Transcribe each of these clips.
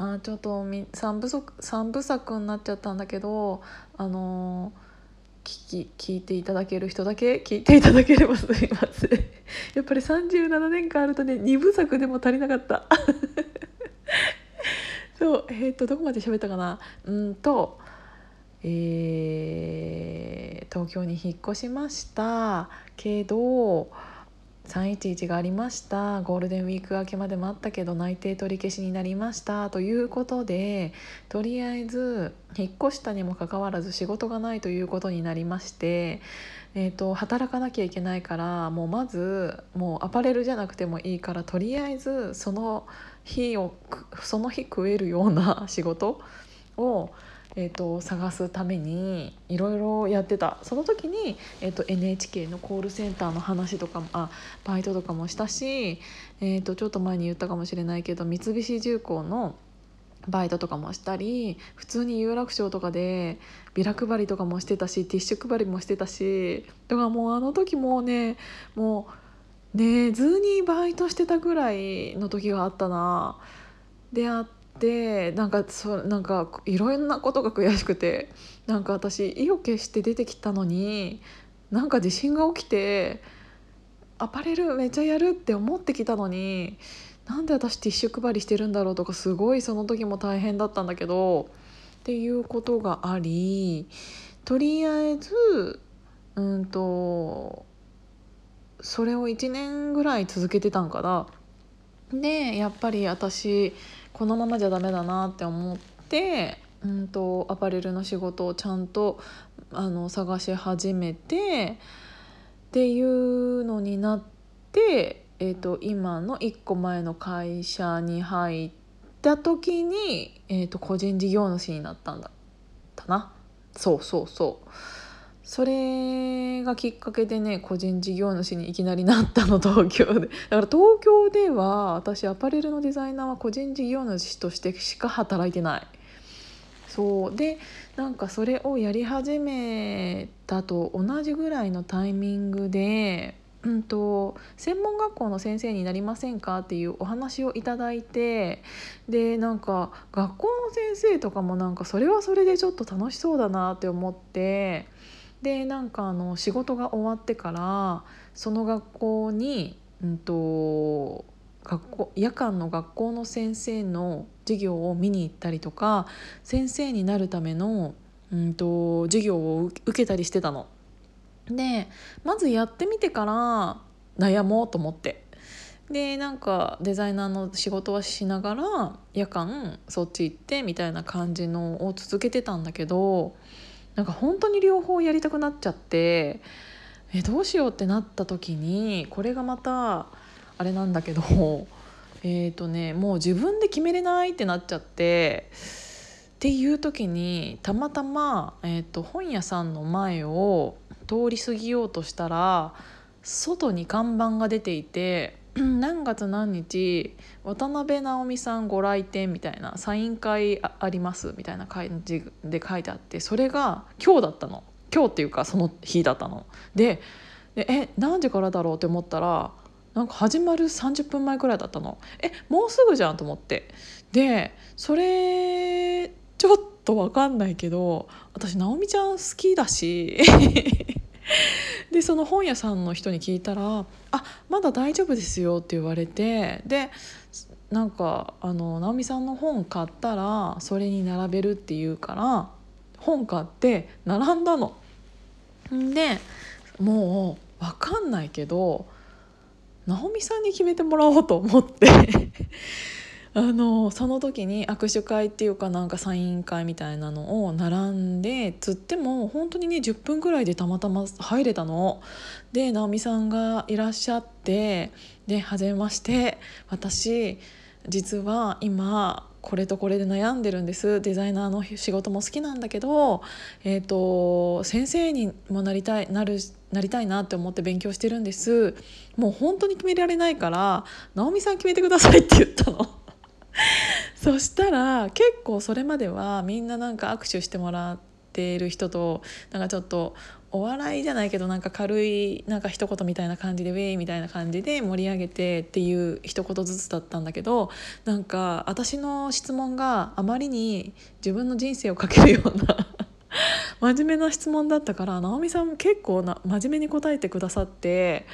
あちょっと3部作三部作になっちゃったんだけどあの聞き聞いていただける人だけ聞いていただければすみません。やっぱり37年間あるとね2部作でも足りなかった。そうえー、っとどこまで喋ったかな？うんとえー、東京に引っ越しました。けど311がありました。ゴールデンウィーク明けまでもあったけど内定取り消しになりました。ということでとりあえず引っ越したにもかかわらず仕事がないということになりまして、えーと、働かなきゃいけないからもうまずもうアパレルじゃなくてもいいからとりあえずその日をその日食えるような仕事をえーと、探すためにいろいろやってたその時に、えーと、NHK のコールセンターの話とかもあバイトとかもしたし、えーと、ちょっと前に言ったかもしれないけど三菱重工のバイトとかもしたり普通に有楽町とかでビラ配りとかもしてたしティッシュ配りもしてたしだからもうあの時もうねもう寝ずにバイトしてたぐらいの時があったな。であってでなんかそなんかいろんなことが悔しくてなんか私意を決して出てきたのになんか地震が起きてアパレルめっちゃやるって思ってきたのになんで私ティッシュ配りしてるんだろうとかすごいその時も大変だったんだけどっていうことがありとりあえずうんとそれを1年ぐらい続けてたんかな。でやっぱり私このままじゃダメだなって思って、うんと、アパレルの仕事をちゃんとあの探し始めてっていうのになって、えーと、今の1個前の会社に入った時に、えーと個人事業主になったんだったなそうそうそう。それがきっかけでね個人事業主にいきなりなったの 東京で。だから東京では私アパレルのデザイナーは個人事業主としてしか働いてない。そう。でなんかそれをやり始めたと同じぐらいのタイミングでうんと、専門学校の先生になりませんかっていうお話をいただいてでなんか学校の先生とかもなんかそれはそれでちょっと楽しそうだなって思ってでなんかあの仕事が終わってからその学校に、うんと、学校夜間の学校の先生の授業を見に行ったりとか先生になるための、うんと、授業を受けたりしてたの。でまずやってみてから悩もうと思って。でなんかデザイナーの仕事はしながら夜間そっち行ってみたいな感じのを続けてたんだけどなんか本当に両方やりたくなっちゃってえどうしようってなった時にこれがまたあれなんだけど えっ、とねもう自分で決めれないってなっちゃってっていう時にたまたま、えーと本屋さんの前を通り過ぎようとしたら外に看板が出ていて何月何日渡辺直美さんご来店みたいなサイン会ありますみたいな感じで書いてあってそれが今日だったの。今日っていうかその日だったの。ででえ何時からだろうって思ったらなんか始まる30分前くらいだったの。えもうすぐじゃんと思って。でそれちょっと分かんないけど私直美ちゃん好きだしでその本屋さんの人に聞いたら「あまだ大丈夫ですよ」って言われてでなんかあの直美さんの本買ったらそれに並べるって言うから本買って並んだの。でもう分かんないけど直美さんに決めてもらおうと思ってあのその時に握手会っていうかなんかサイン会みたいなのを並んでつっても本当にね10分ぐらいでたまたま入れたの。で直美さんがいらっしゃってで「はじめまして私実は今これとこれで悩んでるんですデザイナーの仕事も好きなんだけど、えーと、先生にもなりたいなるなりたいなって思って勉強してるんですもう本当に決められないから直美さん決めてくださいって言ったの。そしたら結構それまではみんななんか握手してもらっている人となんかちょっとお笑いじゃないけどなんか軽いなんか一言みたいな感じでウェイみたいな感じで盛り上げてっていう一言ずつだったんだけどなんか私の質問があまりに自分の人生をかけるような 真面目な質問だったから直美さんも結構な真面目に答えてくださって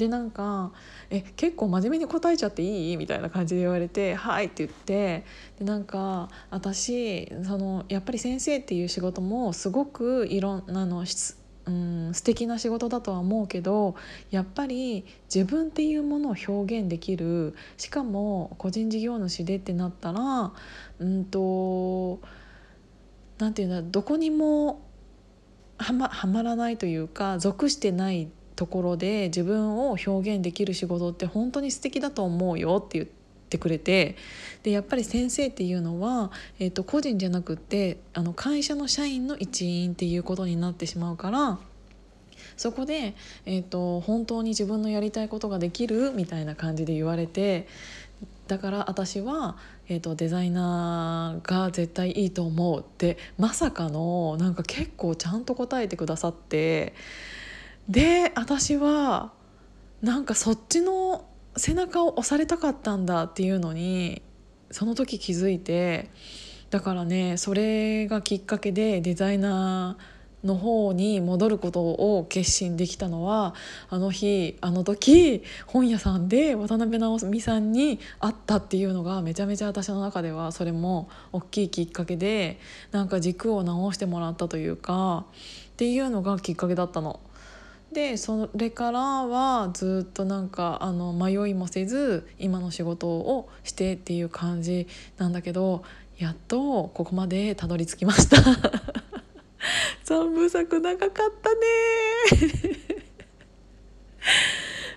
でなんか「え結構真面目に答えちゃっていい?」みたいな感じで言われて「はい」って言ってでなんか私そのやっぱり先生っていう仕事もすごくいろんなの質うん素敵な仕事だとは思うけどやっぱり自分っていうものを表現できるしかも個人事業主でってなったらうんと何て言うんだどこにもはまはまらないというか属してないところで自分を表現できる仕事って本当に素敵だと思うよって言ってくれてでやっぱり先生っていうのは、えーと、個人じゃなくってあの会社の社員の一員っていうことになってしまうからそこで、えーと本当に自分のやりたいことができるみたいな感じで言われてだから私は、えーと、デザイナーが絶対いいと思うってまさかのなんか結構ちゃんと答えてくださってで私はなんかそっちの背中を押されたかったんだっていうのにその時気づいてだからねそれがきっかけでデザイナーの方に戻ることを決心できたのはあの日あの時本屋さんで渡辺直美さんに会ったっていうのがめちゃめちゃ私の中ではそれも大きいきっかけでなんか軸を直してもらったというかっていうのがきっかけだったの。でそれからはずっとなんかあの迷いもせず今の仕事をしてっていう感じなんだけどやっとここまでたどり着きました。3部作長かったね。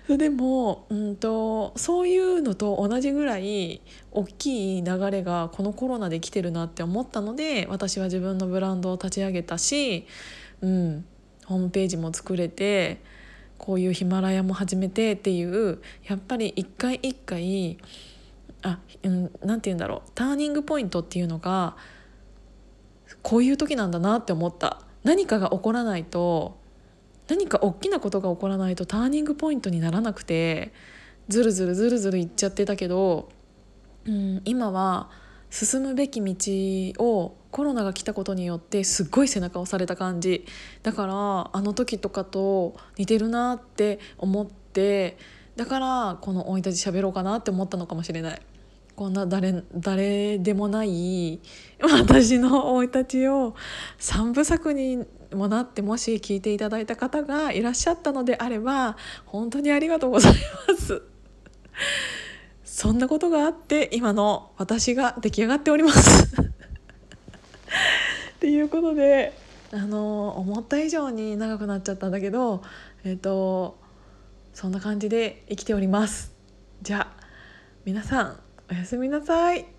でも、うんと、そういうのと同じぐらい大きい流れがこのコロナで来てるなって思ったので私は自分のブランドを立ち上げたし、うん、ホームページも作れてこういうヒマラヤも始めてっていうやっぱり一回一回あ、うん、なんて言うんだろうターニングポイントっていうのがこういう時なんだなって思った。何かが起こらないと何か大きなことが起こらないとターニングポイントにならなくてずるずるずるずるいっちゃってたけど、うん、今は進むべき道をコロナが来たことによってすっごい背中を押された感じだからあの時とかと似てるなって思ってだからこの生い立ち喋ろうかなって思ったのかもしれない。こんな誰誰でもない私の生い立ちを3部作にもなってもし聞いていただいた方がいらっしゃったのであれば本当にありがとうございます。そんなことがあって今の私が出来上がっております。っていうことであの思った以上に長くなっちゃったんだけどえっ、ー、とそんな感じで生きております。じゃあ皆さんおやすみなさい。